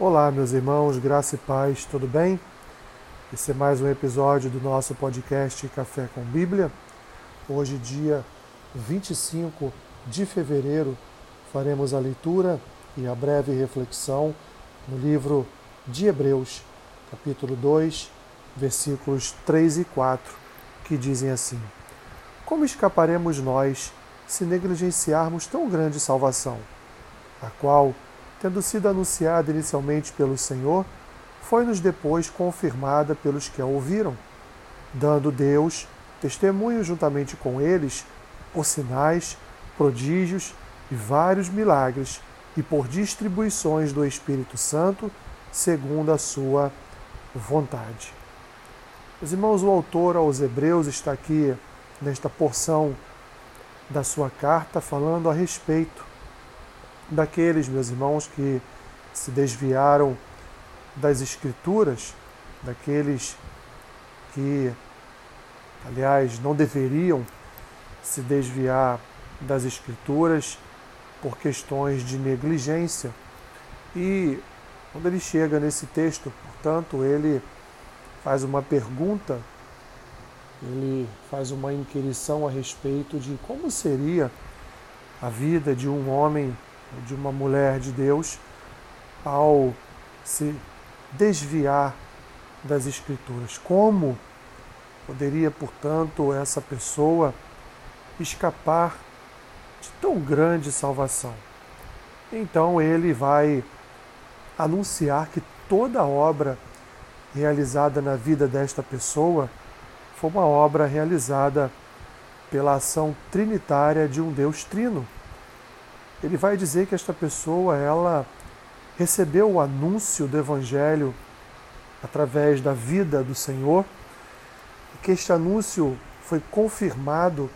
Olá, meus irmãos, graça e paz, tudo bem? Esse é mais um episódio do nosso podcast Café com Bíblia. Hoje, dia 25 de fevereiro, faremos a leitura e a breve reflexão no livro de Hebreus, capítulo 2, versículos 3 e 4, que dizem assim: Como escaparemos nós se negligenciarmos tão grande salvação, a qual tendo sido anunciada inicialmente pelo Senhor, foi-nos depois confirmada pelos que a ouviram, dando Deus testemunho juntamente com eles por sinais, prodígios e vários milagres e por distribuições do Espírito Santo, segundo a sua vontade. Os irmãos, o autor aos Hebreus está aqui nesta porção da sua carta falando a respeito daqueles, meus irmãos, que se desviaram das Escrituras, daqueles que, aliás, não deveriam se desviar das Escrituras por questões de negligência. E quando ele chega nesse texto, portanto, ele faz uma pergunta, ele faz uma inquirição a respeito de como seria a vida de um homem de uma mulher de Deus ao se desviar das Escrituras. Como poderia, portanto, essa pessoa escapar de tão grande salvação? Então ele vai anunciar que toda obra realizada na vida desta pessoa foi uma obra realizada pela ação trinitária de um Deus trino ele vai dizer que esta pessoa ela recebeu o anúncio do evangelho através da vida do Senhor, e que este anúncio foi confirmado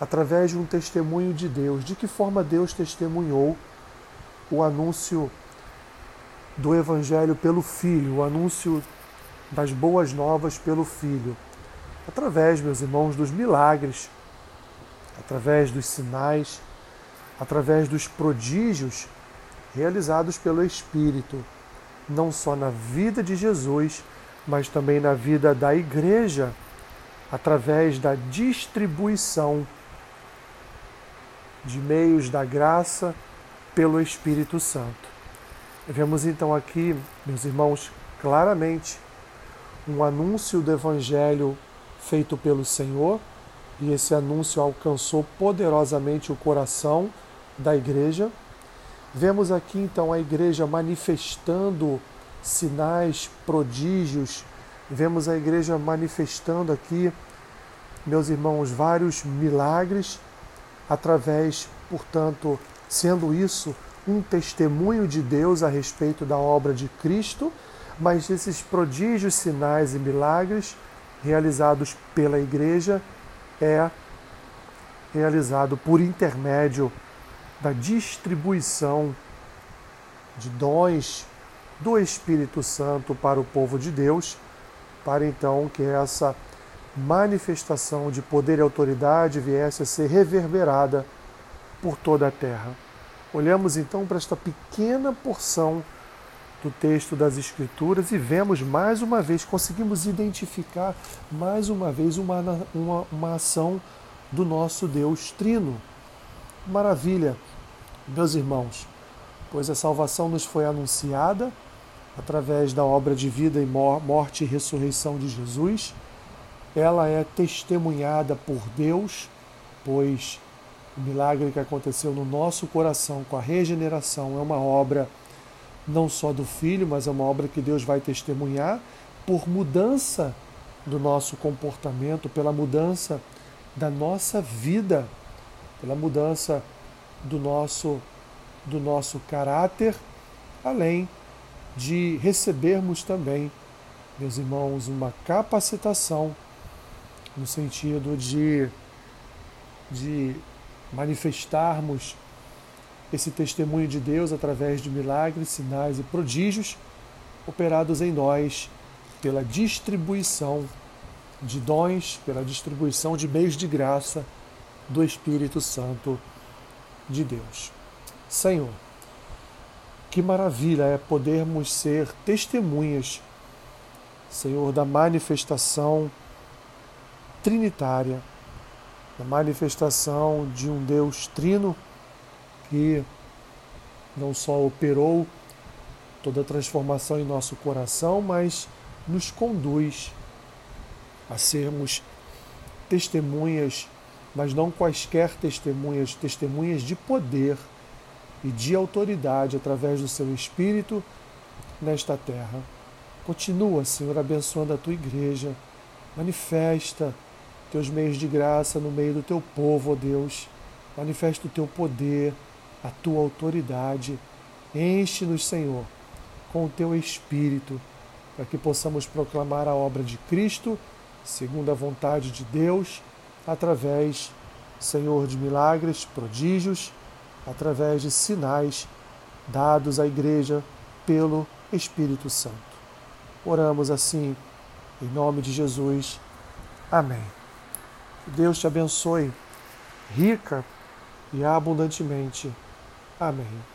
através de um testemunho de Deus. De que forma Deus testemunhou o anúncio do evangelho pelo filho, o anúncio das boas novas pelo filho? Através, meus irmãos, dos milagres, através dos sinais, através dos prodígios realizados pelo Espírito, não só na vida de Jesus, mas também na vida da igreja, através da distribuição de meios da graça pelo Espírito Santo. Vemos então aqui, meus irmãos, claramente um anúncio do Evangelho feito pelo Senhor, e esse anúncio alcançou poderosamente o coração da igreja. Vemos aqui então a igreja manifestando sinais, prodígios, vemos a igreja manifestando aqui, meus irmãos, vários milagres, através, portanto, sendo isso um testemunho de Deus a respeito da obra de Cristo, mas esses prodígios, sinais e milagres realizados pela igreja é realizado por intermédio da distribuição de dons do Espírito Santo para o povo de Deus, para então que essa manifestação de poder e autoridade viesse a ser reverberada por toda a terra. Olhamos então para esta pequena porção do texto das Escrituras e vemos mais uma vez, conseguimos identificar mais uma vez uma, uma, uma ação do nosso Deus Trino. Maravilha! Meus irmãos, pois a salvação nos foi anunciada através da obra de vida e morte e ressurreição de Jesus, ela é testemunhada por Deus, pois o milagre que aconteceu no nosso coração com a regeneração é uma obra não só do Filho, mas é uma obra que Deus vai testemunhar por mudança do nosso comportamento, pela mudança da nossa vida, pela mudança do nosso, do nosso caráter, além de recebermos também, meus irmãos, uma capacitação no sentido de, de manifestarmos esse testemunho de Deus através de milagres, sinais e prodígios operados em nós pela distribuição de dons, pela distribuição de meios de graça do Espírito Santo de Deus. Senhor, Que maravilha é podermos ser testemunhas, Senhor, da manifestação trinitária, da manifestação de um Deus trino que não só operou toda a transformação em nosso coração, mas nos conduz a sermos testemunhas, mas não quaisquer testemunhas, testemunhas de poder e de autoridade através do seu Espírito nesta terra. Continua, Senhor, abençoando a tua igreja. Manifesta teus meios de graça no meio do teu povo, ó Deus. Manifesta o teu poder, a tua autoridade. Enche-nos, Senhor, com o teu Espírito, para que possamos proclamar a obra de Cristo, segundo a vontade de Deus, através, Senhor, de milagres, prodígios através de sinais dados à Igreja pelo Espírito Santo. Oramos assim, em nome de Jesus. Amém. Que Deus te abençoe rica e abundantemente. Amém.